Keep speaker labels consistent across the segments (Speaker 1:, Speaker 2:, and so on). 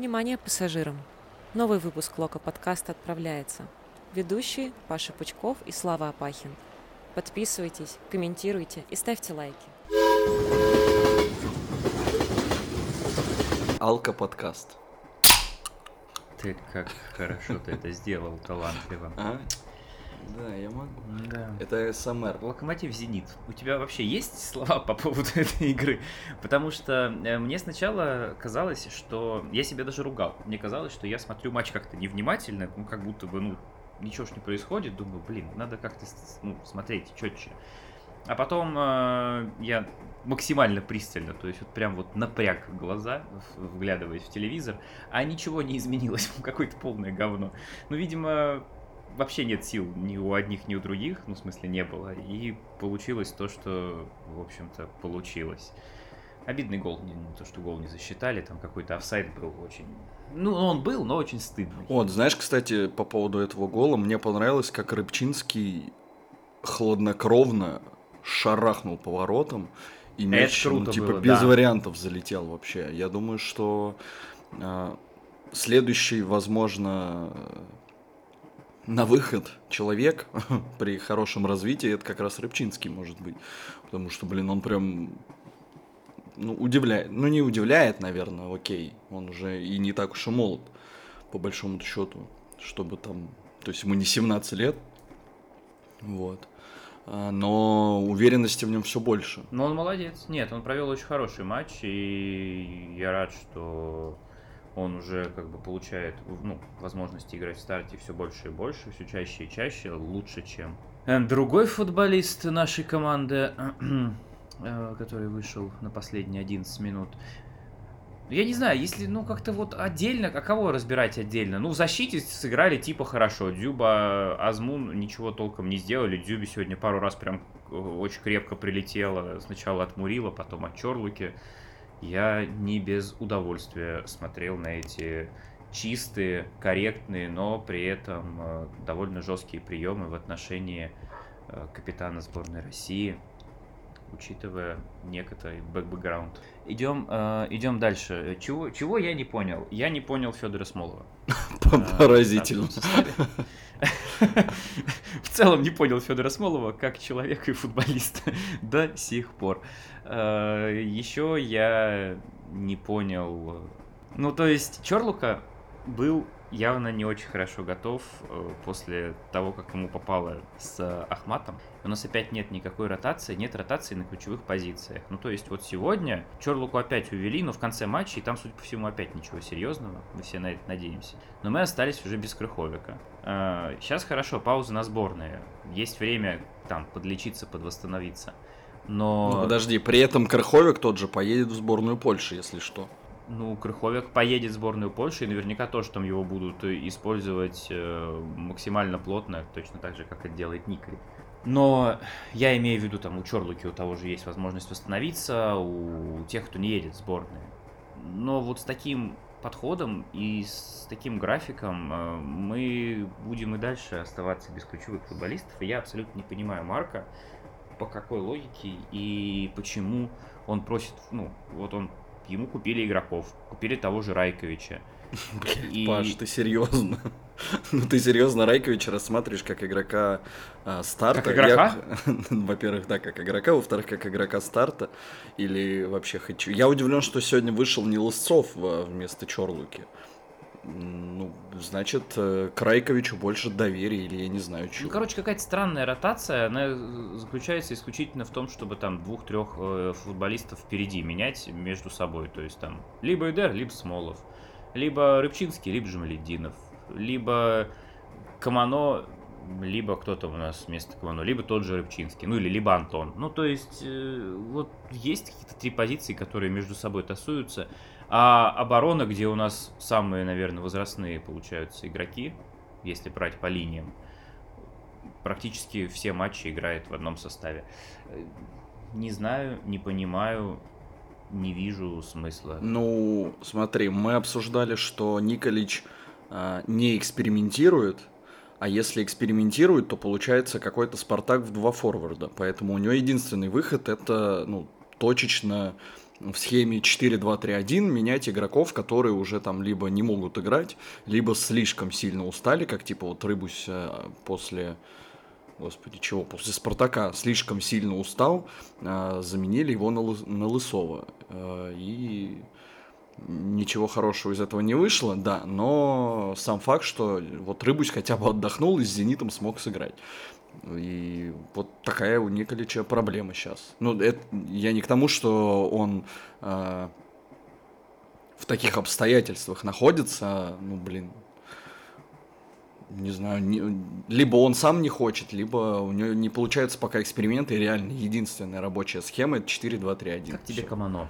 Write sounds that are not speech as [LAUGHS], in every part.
Speaker 1: Внимание пассажирам! Новый выпуск Лока подкаста отправляется. Ведущие Паша Пучков и Слава Апахин. Подписывайтесь, комментируйте и ставьте лайки.
Speaker 2: Алка подкаст.
Speaker 3: Ты как хорошо ты это сделал, талантливо.
Speaker 2: А? Да, я могу.
Speaker 3: Да.
Speaker 2: Это СМР.
Speaker 3: Локомотив Зенит. У тебя вообще есть слова по поводу [LAUGHS] этой игры? Потому что э, мне сначала казалось, что я себя даже ругал. Мне казалось, что я смотрю матч как-то невнимательно, ну как будто бы, ну, ничего ж не происходит. Думаю, блин, надо как-то ну, смотреть четче. А потом э, я максимально пристально, то есть вот прям вот напряг глаза, вглядываясь в телевизор, а ничего не изменилось, [LAUGHS] какое-то полное говно. Ну, видимо, вообще нет сил ни у одних, ни у других, ну, в смысле, не было, и получилось то, что, в общем-то, получилось. Обидный гол, не, не то, что гол не засчитали, там какой-то офсайд был очень... Ну, он был, но очень стыдный.
Speaker 2: Вот, знаешь, кстати, по поводу этого гола, мне понравилось, как Рыбчинский хладнокровно шарахнул поворотом, и мяч, ну, типа,
Speaker 3: было,
Speaker 2: без
Speaker 3: да.
Speaker 2: вариантов залетел вообще. Я думаю, что а, следующий, возможно, на выход человек [LAUGHS] при хорошем развитии, это как раз Рыбчинский может быть. Потому что, блин, он прям ну, удивляет. Ну, не удивляет, наверное, окей. Он уже и не так уж и молод, по большому счету, чтобы там... То есть ему не 17 лет, вот. А, Но уверенности в нем все больше.
Speaker 3: Но он молодец. Нет, он провел очень хороший матч, и я рад, что он уже как бы получает ну, возможности играть в старте все больше и больше, все чаще и чаще, лучше, чем э, другой футболист нашей команды, [CLEARS THROAT] э, который вышел на последние 11 минут. Я не знаю, если, ну, как-то вот отдельно, а кого разбирать отдельно? Ну, в защите сыграли типа хорошо. Дзюба, Азмун ничего толком не сделали. Дзюбе сегодня пару раз прям э, очень крепко прилетело. Сначала от Мурила, потом от Чорлуки. Я не без удовольствия смотрел на эти чистые, корректные, но при этом э, довольно жесткие приемы в отношении э, капитана сборной России, учитывая некоторый бэкграунд. Идем, э, идем дальше. Чего, чего я не понял? Я не понял Федора Смолова. [LAUGHS]
Speaker 2: Поразительно. [LAUGHS]
Speaker 3: В целом не понял Федора Смолова как человека и футболиста [LAUGHS] до сих пор. Еще я не понял... Ну, то есть, Чорлука был явно не очень хорошо готов э, после того, как ему попало с Ахматом. У нас опять нет никакой ротации, нет ротации на ключевых позициях. Ну, то есть, вот сегодня Чорлуку опять увели, но в конце матча, и там, судя по всему, опять ничего серьезного. Мы все на это надеемся. Но мы остались уже без Крыховика. Сейчас хорошо, пауза на сборные. Есть время там подлечиться, подвосстановиться. Но...
Speaker 2: Ну, подожди, при этом Крыховик тот же поедет в сборную Польши, если что.
Speaker 3: Ну, Крыховик поедет в сборную Польши, и наверняка тоже там его будут э, использовать э, максимально плотно, точно так же, как это делает Никри. Но я имею в виду, там у Чорлуки у того же есть возможность восстановиться, у тех, кто не едет в сборные. Но вот с таким подходом и с таким графиком э, мы будем и дальше оставаться без ключевых футболистов. И я абсолютно не понимаю Марка, по какой логике и почему он просит, ну, вот он ему купили игроков, купили того же Райковича. [LAUGHS]
Speaker 2: Блин,
Speaker 3: И-
Speaker 2: Паш, ты серьезно? [LAUGHS] Ну ты серьезно Райковича рассматриваешь как игрока а, старта?
Speaker 3: Как игрока?
Speaker 2: Я- [LAUGHS] Во-первых, да, как игрока, во-вторых, как игрока старта. Или вообще хочу. Я удивлен, что сегодня вышел не Лысцов а, вместо Чорлуки. Ну, значит, э, к Райковичу больше доверия, или я не знаю, чего.
Speaker 3: Ну, короче, какая-то странная ротация, она заключается исключительно в том, чтобы там двух-трех э, футболистов впереди менять между собой. То есть там либо Эдер, либо Смолов, либо Рыбчинский, либо Жамаледдинов, либо Камано, либо кто-то у нас вместо Камано, либо тот же Рыбчинский, ну или либо Антон. Ну, то есть, э, вот есть какие-то три позиции, которые между собой тасуются, а оборона, где у нас самые, наверное, возрастные получаются игроки, если брать по линиям, практически все матчи играет в одном составе. Э, Не знаю, не понимаю, не вижу смысла.
Speaker 2: Ну, смотри, мы обсуждали, что Николич а, не экспериментирует, а если экспериментирует, то получается какой-то Спартак в два форварда. Поэтому у него единственный выход это, ну, точечно в схеме 4-2-3-1 менять игроков, которые уже там либо не могут играть, либо слишком сильно устали, как типа вот Рыбусь э, после господи, чего, после Спартака слишком сильно устал, э, заменили его на, на Лысова. Э, и ничего хорошего из этого не вышло, да, но сам факт, что вот Рыбусь хотя бы отдохнул и с Зенитом смог сыграть. И вот такая у Николича проблема сейчас. Ну, это я не к тому, что он э, в таких обстоятельствах находится, ну, блин, не знаю, не, либо он сам не хочет, либо у него не получаются пока эксперименты, и реально единственная рабочая схема это 4-2-3-1.
Speaker 3: Как тебе Камано?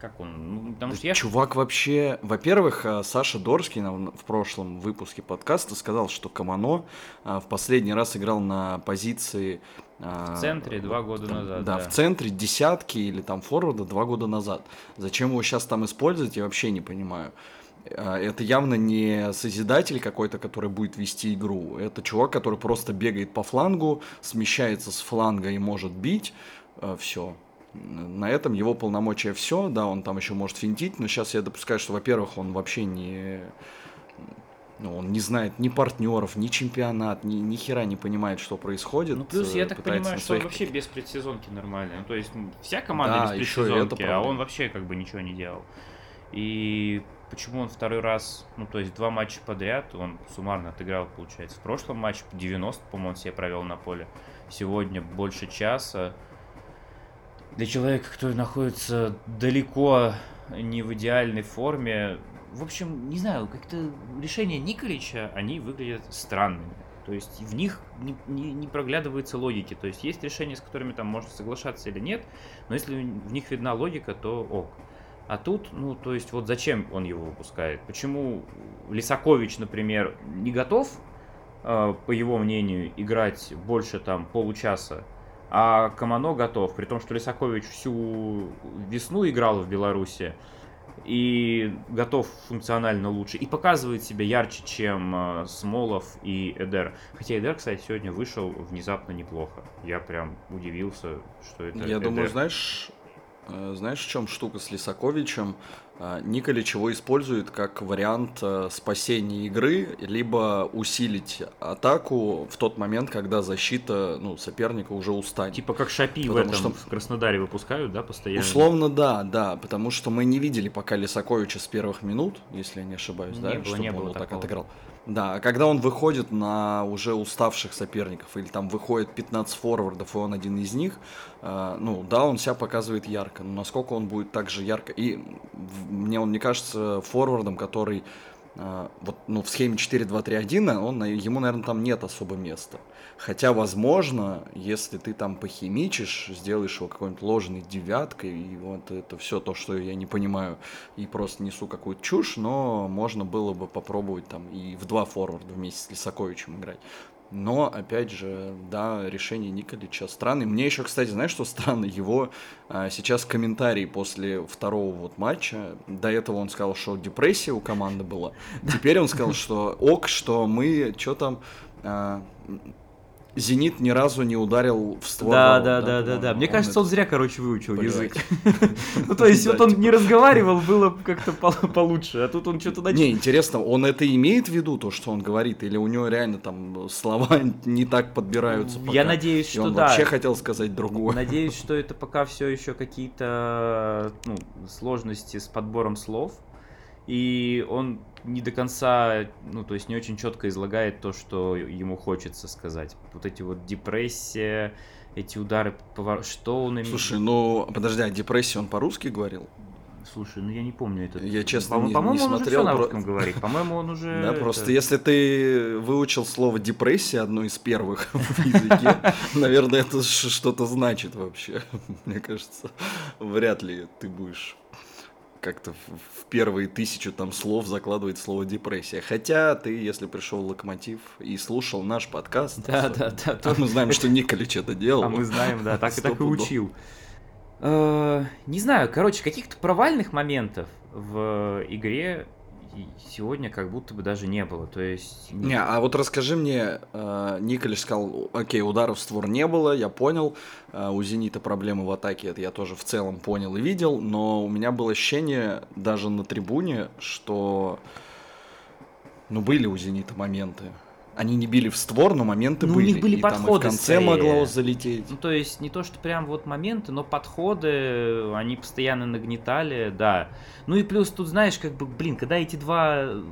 Speaker 3: Как он? Ну, потому
Speaker 2: что я... Чувак вообще... Во-первых, э, Саша Дорский в прошлом выпуске подкаста сказал, что Камано э, в последний раз играл на позиции...
Speaker 3: Э, в центре два года
Speaker 2: там,
Speaker 3: назад.
Speaker 2: Да, да, в центре десятки или там форварда два года назад. Зачем его сейчас там использовать, я вообще не понимаю. Это явно не созидатель какой-то, который будет вести игру. Это чувак, который просто бегает по флангу, смещается с фланга и может бить. Все на этом его полномочия все, да, он там еще может финтить, но сейчас я допускаю, что, во-первых, он вообще не, ну, он не знает ни партнеров, ни чемпионат, ни, ни хера не понимает, что происходит. Ну,
Speaker 3: плюс я так понимаю, что он вообще без предсезонки нормальный. Ну, то есть вся команда да, без предсезонки, а он вообще как бы ничего не делал. И почему он второй раз, ну, то есть два матча подряд, он суммарно отыграл, получается. В прошлом матче 90, по-моему, он себе провел на поле. Сегодня больше часа для человека, который находится далеко не в идеальной форме, в общем, не знаю, как-то решения Николича, они выглядят странными. То есть в них не, не, не проглядывается логики. То есть есть решения, с которыми там можно соглашаться или нет, но если в них видна логика, то ок. А тут, ну, то есть вот зачем он его выпускает? Почему Лисакович, например, не готов, э, по его мнению, играть больше там получаса а Камано готов, при том, что Лисакович всю весну играл в Беларуси и готов функционально лучше, и показывает себя ярче, чем э, Смолов и Эдер. Хотя Эдер, кстати, сегодня вышел внезапно неплохо. Я прям удивился, что это
Speaker 2: Я Эдер. думаю, знаешь, э, знаешь, в чем штука с Лисаковичем? А, Николич его использует как вариант э, спасения игры, либо усилить атаку в тот момент, когда защита ну, соперника уже устанет.
Speaker 3: Типа как Шапи потому в этом что... в Краснодаре выпускают, да, постоянно?
Speaker 2: Условно, да, да, потому что мы не видели пока Лисаковича с первых минут, если я не ошибаюсь, не да,
Speaker 3: было, чтобы не было
Speaker 2: он
Speaker 3: такого.
Speaker 2: так отыграл. Да, а когда он выходит на уже уставших соперников, или там выходит 15 форвардов, и он один из них, э, ну да, он себя показывает ярко, но насколько он будет так же ярко, и мне он не кажется форвардом, который э, вот, ну, в схеме 4-2-3-1, он, ему, наверное, там нет особо места. Хотя, возможно, если ты там похимичишь, сделаешь его какой-нибудь ложной девяткой, и вот это все то, что я не понимаю, и просто несу какую-то чушь, но можно было бы попробовать там и в два форварда вместе с Лисаковичем играть. Но, опять же, да, решение Николича странное. Мне еще, кстати, знаешь, что странно? Его а, сейчас комментарий после второго вот матча, до этого он сказал, что депрессия у команды была. [LAUGHS] Теперь он сказал, что ок, что мы, что там, а, Зенит ни разу не ударил в створ.
Speaker 3: Да, да, да, да, да. Мне кажется, он зря, короче, выучил язык. [LAUGHS] Ну, то есть, вот он не разговаривал, было как-то получше, а тут он что-то начал.
Speaker 2: Не, интересно, он это имеет в виду, то, что он говорит, или у него реально там слова [LAUGHS] не так подбираются
Speaker 3: Я надеюсь, что
Speaker 2: он вообще хотел сказать другое.
Speaker 3: Надеюсь, что это пока все еще какие-то ну, сложности с подбором слов, и он не до конца, ну, то есть не очень четко излагает то, что ему хочется сказать. Вот эти вот депрессия, эти удары, повор... что он
Speaker 2: имеет... Слушай, ну, подожди, а депрессия он по-русски говорил?
Speaker 3: Слушай, ну я не помню это.
Speaker 2: Я честно по-
Speaker 3: не, по-моему, не он смотрел. Уже на русском про... говорит. По-моему, он уже.
Speaker 2: Да, просто если ты выучил слово депрессия, одно из первых [LAUGHS] в языке, наверное, это что-то значит вообще. [LAUGHS] Мне кажется, вряд ли ты будешь как-то в первые тысячу там слов закладывает слово депрессия. Хотя ты, если пришел в Локомотив и слушал наш подкаст,
Speaker 3: да, то, да, да,
Speaker 2: то мы знаем, что Николич это делал.
Speaker 3: А мы знаем, да, так и так и учил. Э, не знаю, короче, каких-то провальных моментов в игре сегодня как будто бы даже не было. То есть...
Speaker 2: Не, а вот расскажи мне, э, Николич сказал, окей, ударов в створ не было, я понял, э, у Зенита проблемы в атаке, это я тоже в целом понял и видел, но у меня было ощущение даже на трибуне, что, ну, были у Зенита моменты, они не били в створ, но моменты
Speaker 3: ну,
Speaker 2: были.
Speaker 3: У них были
Speaker 2: и
Speaker 3: подходы.
Speaker 2: Там и в конце
Speaker 3: скорее.
Speaker 2: могло залететь.
Speaker 3: Ну, то есть, не то, что прям вот моменты, но подходы, они постоянно нагнетали, да. Ну и плюс тут, знаешь, как бы, блин, когда эти два э,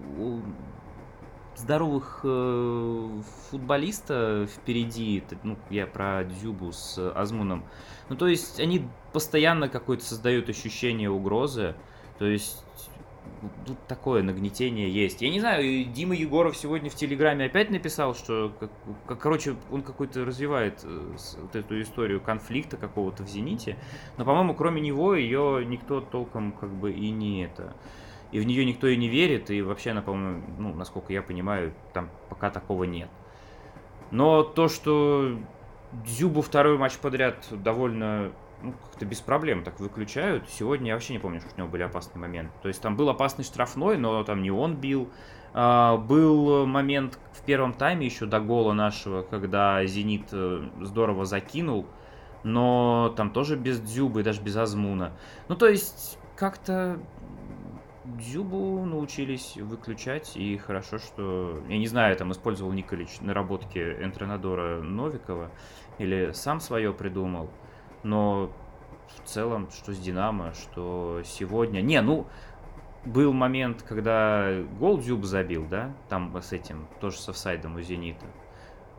Speaker 3: здоровых э, футболиста впереди, ну, я про Дзюбу с Азмуном, ну, то есть, они постоянно какое-то создают ощущение угрозы, то есть, тут такое нагнетение есть. Я не знаю, Дима Егоров сегодня в Телеграме опять написал, что, как, короче, он какой-то развивает э, вот эту историю конфликта какого-то в «Зените», но, по-моему, кроме него ее никто толком как бы и не это... И в нее никто и не верит, и вообще она, по-моему, ну, насколько я понимаю, там пока такого нет. Но то, что Дзюбу второй матч подряд довольно ну, как-то без проблем так выключают. Сегодня я вообще не помню, что у него были опасные моменты. То есть там был опасный штрафной, но там не он бил. А, был момент в первом тайме еще до гола нашего, когда Зенит э, здорово закинул, но там тоже без Дзюбы даже без Азмуна. Ну, то есть как-то Дзюбу научились выключать, и хорошо, что... Я не знаю, там использовал Николич наработки Энтренадора Новикова, или сам свое придумал, но в целом, что с Динамо, что сегодня... Не, ну, был момент, когда гол Дзюб забил, да, там с этим, тоже с офсайдом у Зенита.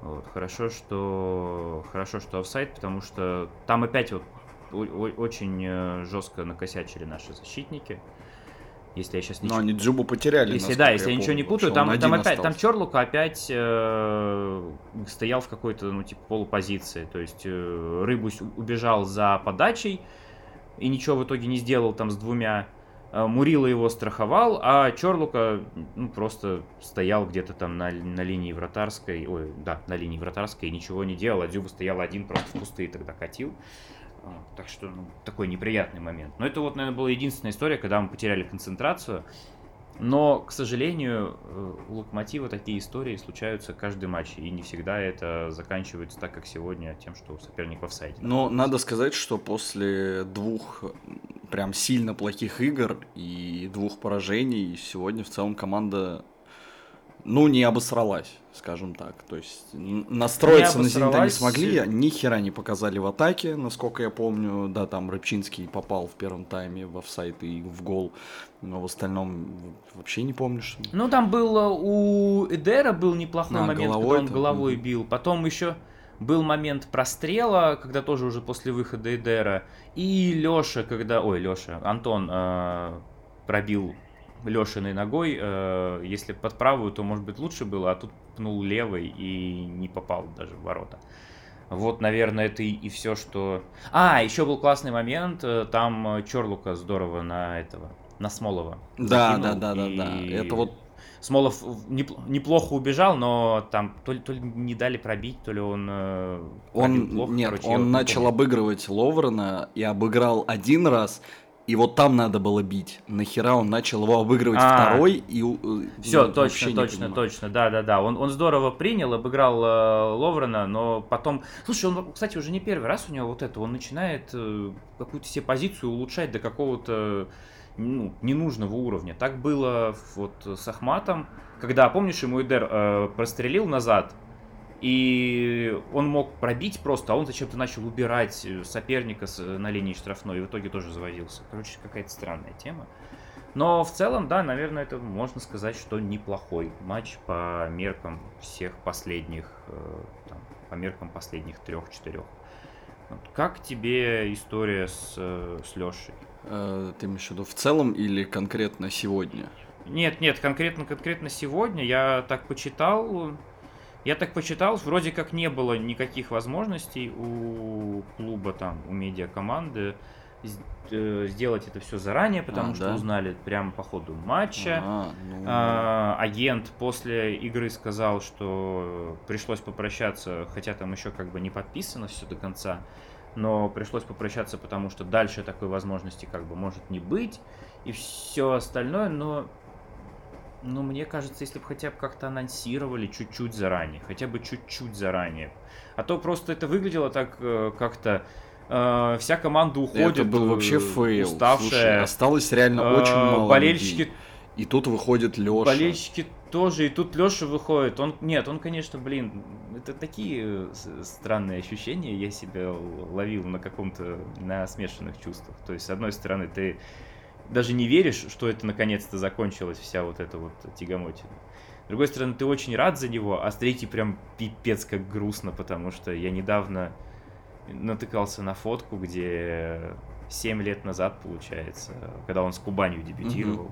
Speaker 3: Вот, хорошо, что хорошо, что офсайд, потому что там опять вот очень э, жестко накосячили наши защитники. Если я сейчас
Speaker 2: ничего... Но они Джубу потеряли.
Speaker 3: Если да, если я, я ничего не путаю, там, там опять, там Чорлука опять э, стоял в какой-то, ну, типа, полупозиции. То есть э, Рыбусь убежал за подачей и ничего в итоге не сделал там с двумя. Э, Мурила его страховал, а Чорлука ну, просто стоял где-то там на, на линии вратарской, ой, да, на линии вратарской и ничего не делал, а Дзюба стоял один, просто в пустые тогда катил. Так что ну, такой неприятный момент. Но это вот, наверное, была единственная история, когда мы потеряли концентрацию. Но, к сожалению, э, у Локомотива такие истории случаются каждый матч, и не всегда это заканчивается так, как сегодня, тем, что соперник в офсайде.
Speaker 2: Но надо сказать, что после двух прям сильно плохих игр и двух поражений сегодня в целом команда ну, не обосралась, скажем так. То есть настроиться на Зенит не смогли, ни хера не показали в атаке, насколько я помню. Да, там Рыбчинский попал в первом тайме в офсайд и в гол, но в остальном вообще не помню, что...
Speaker 3: Ну, там был э, у Эдера был неплохой а, момент, когда он головой mm бил. Потом еще был момент прострела, когда тоже уже после выхода Эдера. И Леша, когда... Ой, Леша, Антон э, пробил Лешиной ногой. Э, если под правую, то, может быть, лучше было, а тут пнул левой и не попал даже в ворота. Вот, наверное, это и, и все, что... А, еще был классный момент. Э, там Чорлука здорово на этого, на Смолова.
Speaker 2: Да, да, да, да, да. Это вот
Speaker 3: Смолов неплохо убежал, но там то ли, то ли не дали пробить, то ли он... Э,
Speaker 2: он плохо, нет, короче, он начал помню. обыгрывать Ловрена и обыграл один раз, и вот там надо было бить. Нахера он начал его обыгрывать а, второй и
Speaker 3: Все, ну, точно, точно, точно, да, да, да. Он, он здорово принял, обыграл э, Ловрена, но потом. Слушай, он, кстати, уже не первый раз у него вот это. Он начинает э, какую-то себе позицию улучшать до какого-то ну, ненужного уровня. Так было вот с Ахматом, когда, помнишь, ему Эдер э, прострелил назад, и он мог пробить просто, а он зачем-то начал убирать э, соперника э, на линии штрафной, и в итоге тоже заводился. Короче, какая-то странная тема. Но в целом, да, наверное, это можно сказать, что неплохой матч по меркам всех последних, э, там, по меркам последних трех-четырех. Вот. Как тебе история с, с Лешей?
Speaker 2: Ты имеешь в виду в целом или конкретно сегодня?
Speaker 3: Нет, нет, конкретно конкретно сегодня я так почитал, я так почитал, вроде как не было никаких возможностей у клуба, там, у медиакоманды э, сделать это все заранее, потому а, что да? узнали прямо по ходу матча. А, ну... а, агент после игры сказал, что пришлось попрощаться, хотя там еще как бы не подписано все до конца, но пришлось попрощаться, потому что дальше такой возможности как бы может не быть и все остальное, но Ну, мне кажется, если бы хотя бы как-то анонсировали чуть-чуть заранее, хотя бы чуть-чуть заранее. А то просто это выглядело так э, как-то... э, вся команда уходит.
Speaker 2: Это был вообще
Speaker 3: э,
Speaker 2: fail. Слушай,
Speaker 3: Уставшая.
Speaker 2: осталось реально
Speaker 3: Э,
Speaker 2: очень мало
Speaker 3: болельщики
Speaker 2: людей. И тут выходит Леша.
Speaker 3: Болельщики тоже, и тут Леша выходит. Он, нет, он, конечно, блин, это такие э, странные ощущения. Я себя ловил на каком-то, на смешанных чувствах. То есть, с одной стороны, ты даже не веришь, что это наконец-то закончилась вся вот эта вот тягомотина. С другой стороны, ты очень рад за него, а с третьей прям пипец как грустно, потому что я недавно натыкался на фотку, где 7 лет назад, получается, когда он с Кубанью дебютировал.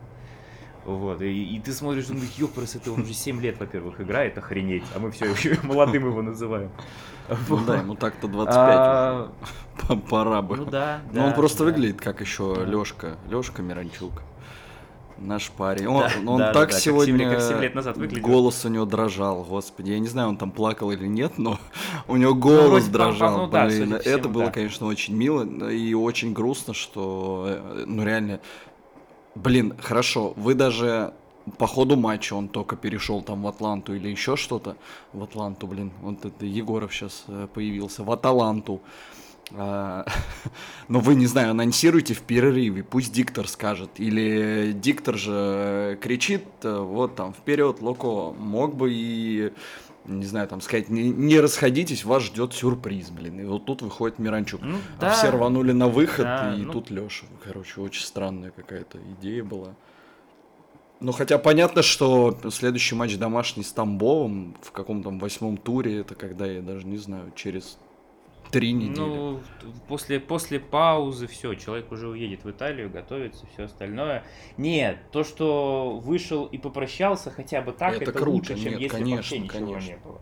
Speaker 3: Вот, и, и ты смотришь, думаешь, ёпрс, это он уже 7 лет, во-первых, играет, охренеть, а мы все еще [LAUGHS] молодым его называем.
Speaker 2: Ну да, ему так-то 25
Speaker 3: А,
Speaker 2: Пора бы.
Speaker 3: Ну да,
Speaker 2: Но он
Speaker 3: да,
Speaker 2: просто выглядит как еще
Speaker 3: Да.
Speaker 2: Лешка. Лешка Миранчук. Наш парень. Он,
Speaker 3: Да,
Speaker 2: он
Speaker 3: да,
Speaker 2: так
Speaker 3: да, как семь лет-
Speaker 2: сегодня...
Speaker 3: как семь лет назад выглядел.
Speaker 2: Голос у него дрожал, господи. Я не знаю, он там плакал или нет, но [LAUGHS] у него
Speaker 3: Ну,
Speaker 2: голос
Speaker 3: по-
Speaker 2: дрожал.
Speaker 3: ну да,
Speaker 2: Блин,
Speaker 3: по
Speaker 2: это было,
Speaker 3: да.
Speaker 2: конечно, очень мило и очень грустно, что, э, ну реально, блин, хорошо, вы даже по ходу матча он только перешел там в Атланту или еще что-то. В Атланту, блин, вот это Егоров сейчас появился. В Аталанту. А, [LAUGHS] Но вы, не знаю, анонсируйте в перерыве, пусть диктор скажет. Или диктор же кричит, э, вот там, вперед, Локо. Мог бы и, не знаю, там сказать, не, не расходитесь, вас ждет сюрприз, блин. И вот тут выходит Миранчук.
Speaker 3: Ну,
Speaker 2: А
Speaker 3: да.
Speaker 2: все рванули на выход,
Speaker 3: Да,
Speaker 2: и
Speaker 3: ну-
Speaker 2: тут Леша. Короче, очень странная какая-то идея была. Ну, хотя понятно, что следующий матч домашний с Тамбовым в каком-то восьмом туре, это когда, я даже не знаю, через три недели.
Speaker 3: Ну, после, после паузы все, человек уже уедет в Италию, готовится, все остальное. Нет, то, что вышел и попрощался хотя бы так,
Speaker 2: Это
Speaker 3: это,
Speaker 2: круто,
Speaker 3: лучше, чем
Speaker 2: нет,
Speaker 3: если
Speaker 2: конечно,
Speaker 3: вообще ничего
Speaker 2: конечно.
Speaker 3: не было.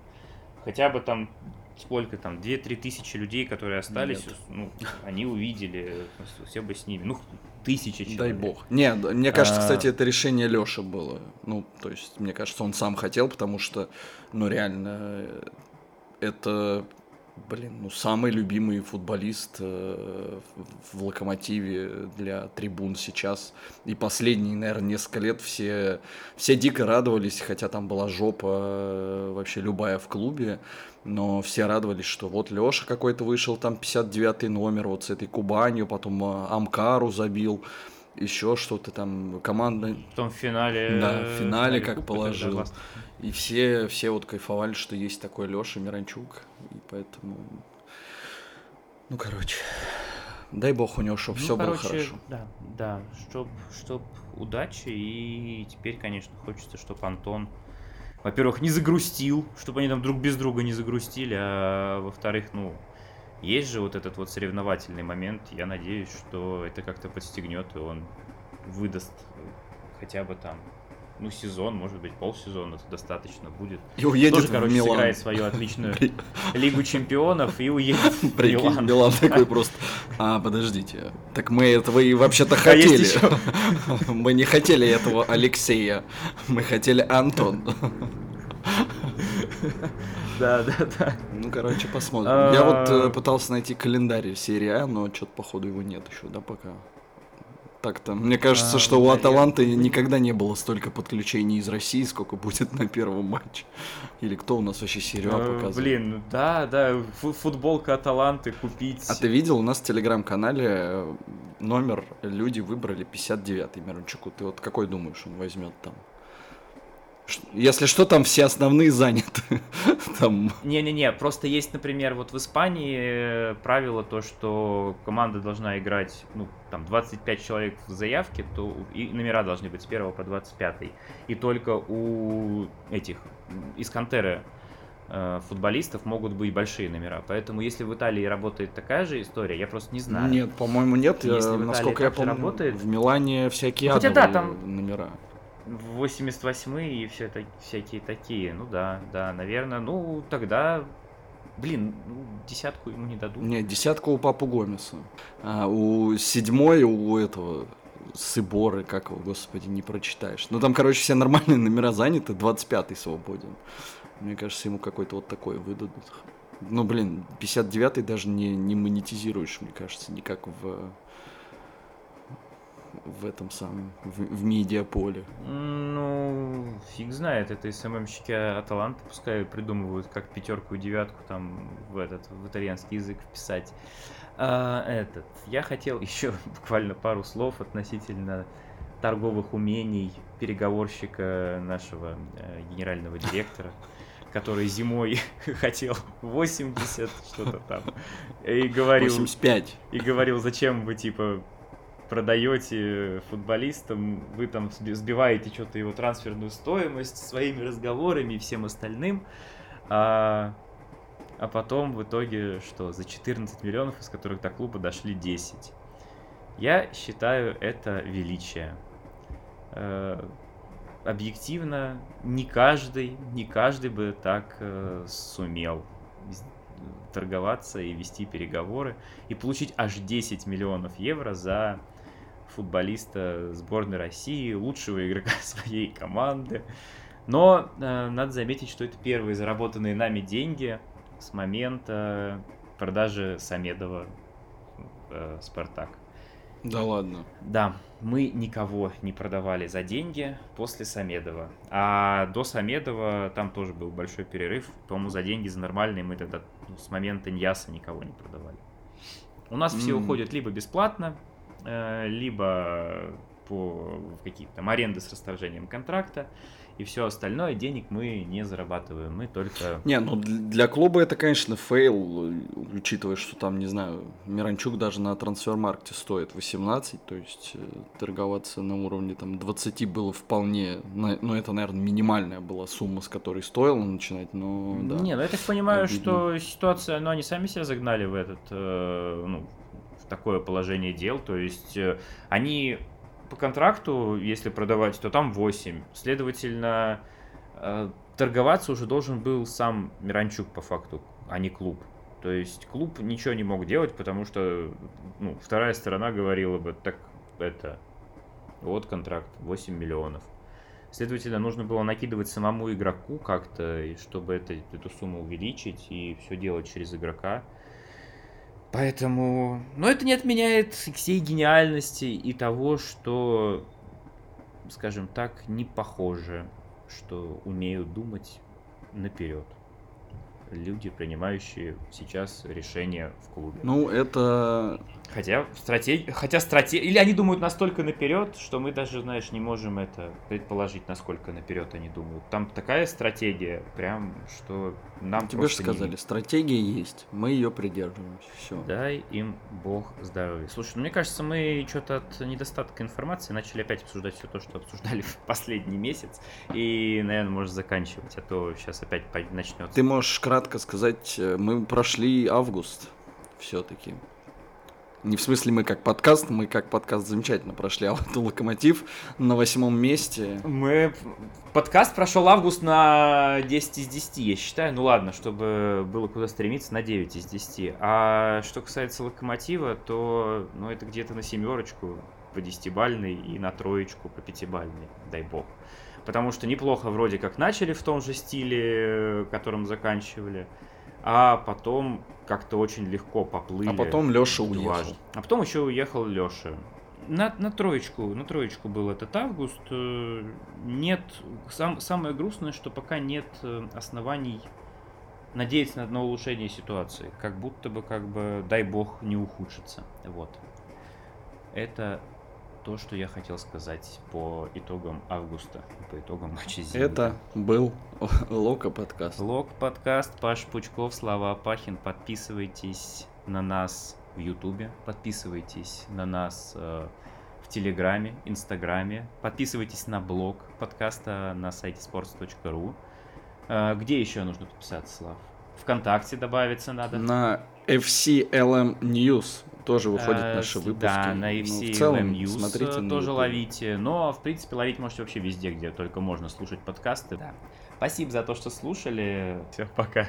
Speaker 3: Хотя бы там, сколько там, 2-3 тысячи людей, которые остались,
Speaker 2: Нет.
Speaker 3: ну, они увидели, все бы с ними. Ну, тысяча человек.
Speaker 2: Дай бог. Нет, мне кажется,
Speaker 3: А.
Speaker 2: кстати, это решение Лёши было. Ну, то есть, мне кажется, он сам хотел, потому что, ну, реально, э, это, блин, ну, самый любимый футболист э, в в Локомотиве для трибун сейчас. И последние, наверное, несколько лет все, все дико радовались, хотя там была жопа э, вообще любая в клубе. Но все радовались, что вот Леша какой-то вышел, там 59 номер, вот с этой Кубанью, потом э, Амкару забил, еще что-то там, команда.
Speaker 3: В финале...
Speaker 2: Да, в финале как
Speaker 3: Кубка
Speaker 2: положил.
Speaker 3: тогда классно.
Speaker 2: И все, все вот кайфовали, что есть такой Леша Миранчук. И поэтому, ну, короче, дай бог у него, чтобы
Speaker 3: Ну,
Speaker 2: все было
Speaker 3: короче,
Speaker 2: хорошо.
Speaker 3: Да, да, чтоб, чтоб удачи, и теперь, конечно, хочется, чтобы Антон, во-первых, не загрустил, чтобы они там друг без друга не загрустили, а во-вторых, ну, есть же вот этот вот соревновательный момент, я надеюсь, что это как-то подстегнет, и он выдаст хотя бы там, ну, сезон, может быть, полсезона, это достаточно будет.
Speaker 2: И уедет
Speaker 3: Тоже,
Speaker 2: в
Speaker 3: короче,
Speaker 2: Милан.
Speaker 3: сыграет свою отличную Лигу чемпионов и уедет в [LAUGHS] Милан.
Speaker 2: Милан такой просто. А, подождите. Так мы этого и вообще-то [LAUGHS]
Speaker 3: А
Speaker 2: хотели. [LAUGHS] Мы не хотели этого Алексея. Мы хотели Антон.
Speaker 3: Да, да, да.
Speaker 2: Ну, короче, посмотрим. Я вот э,
Speaker 3: А.
Speaker 2: пытался найти календарь серии А, но что-то, походу, его нет еще, да, пока. Так-то, мне кажется,
Speaker 3: А,
Speaker 2: что у
Speaker 3: наверное.
Speaker 2: Аталанты никогда не было столько подключений из России, сколько будет на первом матче. Или кто у нас вообще серию А
Speaker 3: Э,
Speaker 2: показывает?
Speaker 3: Блин, ну да, да, фу- футболка Аталанты купить.
Speaker 2: А ты видел, у нас в телеграм-канале э, номер люди выбрали 59-й Мирончуку. Ты вот какой думаешь, он возьмет там? Если что, там все основные заняты. [LAUGHS] Там
Speaker 3: Не-не-не, просто есть, например, вот в Испании э, правило то, что команда должна играть, ну, там, 25 человек в заявке, то и номера должны быть с 1 по 25. И только у этих, из Кантеры э, футболистов могут быть большие номера. Поэтому, если в Италии работает такая же история, я просто не знаю.
Speaker 2: Нет, по-моему, нет.
Speaker 3: Если
Speaker 2: Э, Насколько я помню,
Speaker 3: работает-
Speaker 2: в Милане всякие
Speaker 3: Хотя да, там-
Speaker 2: номера.
Speaker 3: 88 и все так, всякие такие. Ну да, да, наверное. Ну, тогда, блин, ну, десятку ему не дадут.
Speaker 2: Нет, десятка у Папу Гомеса. А у седьмой у этого Сыборы, как его, господи, не прочитаешь. Ну там, короче, все нормальные номера заняты, 25-й свободен. Мне кажется, ему какой-то вот такой выдадут. Ну, блин, 59-й даже не, не монетизируешь, мне кажется, никак в... в этом самом, в, в медиаполе?
Speaker 3: Ну, фиг знает, это СММщики Аталанты пускай придумывают, как пятерку и девятку там в этот, в итальянский язык вписать. А, этот, я хотел еще [LAUGHS] буквально пару слов относительно торговых умений переговорщика нашего э, генерального директора, который зимой [LAUGHS] хотел 80 что-то там и говорил
Speaker 2: 85.
Speaker 3: и говорил, зачем вы типа продаете футболистам, вы там сбиваете что-то его трансферную стоимость своими разговорами и всем остальным. А, а потом в итоге что, за 14 миллионов, из которых до клуба дошли 10. Я считаю это величие. Э, объективно, не каждый, не каждый бы так э, сумел торговаться и вести переговоры и получить аж 10 миллионов евро за футболиста сборной России, лучшего игрока [LAUGHS] своей команды. Но э, надо заметить, что это первые заработанные нами деньги с момента продажи Самедова э, Спартак.
Speaker 2: Да ладно.
Speaker 3: Да, мы никого не продавали за деньги после Самедова. А до Самедова там тоже был большой перерыв. По-моему, за деньги, за нормальные мы тогда ну, с момента Ньяса никого не продавали. У нас mm. все уходят либо бесплатно, либо по какие-то там аренды с расторжением контракта и все остальное денег мы не зарабатываем, мы только...
Speaker 2: Не, ну для клуба это, конечно, fail, учитывая, что там, не знаю, Миранчук даже на Transfermarkt е стоит 18, то есть э, торговаться на уровне там 20 было вполне, ну это, наверное, минимальная была сумма, с которой стоило начинать, но да.
Speaker 3: Не, ну я так понимаю, обидно. что ситуация, ну они сами себя загнали в этот, э, ну, такое положение дел, то есть э, они по контракту, если продавать, то там 8. Следовательно, э, торговаться уже должен был сам Миранчук по факту, а не клуб. То есть клуб ничего не мог делать, потому что ну, вторая сторона говорила бы, так это, вот контракт, 8 миллионов. Следовательно, нужно было накидывать самому игроку как-то, чтобы это, эту сумму увеличить и все делать через игрока. Поэтому... Но это не отменяет всей гениальности и того, что, скажем так, не похоже, что умеют думать наперед люди, принимающие сейчас решения в клубе.
Speaker 2: Ну, это...
Speaker 3: Хотя стратегия... Хотя стратегия... Или они думают настолько наперед, что мы даже, знаешь, не можем это предположить, насколько наперед они думают. Там такая стратегия, прям, что нам
Speaker 2: Тебе же сказали, не... стратегия есть, мы ее придерживаемся. Все.
Speaker 3: Дай им бог здоровья. Слушай, ну мне кажется, мы что-то от недостатка информации начали опять обсуждать все то, что обсуждали в [LAUGHS] последний месяц. И, наверное, можешь заканчивать, а то сейчас опять начнется.
Speaker 2: Ты можешь кратко сказать, э, мы прошли август все-таки. Не в смысле мы как подкаст, мы как подкаст замечательно прошли, [LAUGHS] а вот Локомотив на восьмом месте.
Speaker 3: Мы... Подкаст прошел август на 10 из 10, я считаю. Ну ладно, чтобы было куда стремиться, на 9 из 10. А что касается Локомотива, то ну, это где-то на семерочку по десятибальной и на троечку по пятибальной, дай бог. Потому что неплохо вроде как начали в том же стиле, которым заканчивали, а потом как-то очень легко поплыли.
Speaker 2: А потом Леша уехал.
Speaker 3: А потом еще уехал Леша. На, на троечку, на троечку был этот август. Э, нет, сам, самое грустное, что пока нет э, оснований надеяться на одно улучшение ситуации. Как будто бы, как бы, дай бог, не ухудшится. Вот. Это то, что я хотел сказать по итогам августа, по итогам [LAUGHS] матча
Speaker 2: Зенита. Это был [LAUGHS] Лока подкаст.
Speaker 3: Лок подкаст, Паш Пучков, Слава Пахин. Подписывайтесь на нас в Ютубе, подписывайтесь на нас э, в Телеграме, Инстаграме, подписывайтесь на блог подкаста на сайте sports.ru. Э, где еще нужно подписаться, Слав? ВКонтакте добавиться надо.
Speaker 2: На FCLM News тоже выходят а, наши выпуски.
Speaker 3: Да, на FC ну, в целом, News смотрите тоже ловите. Но, в принципе, ловить можете вообще везде, где только можно слушать подкасты. Да. Спасибо за то, что слушали. Всем пока.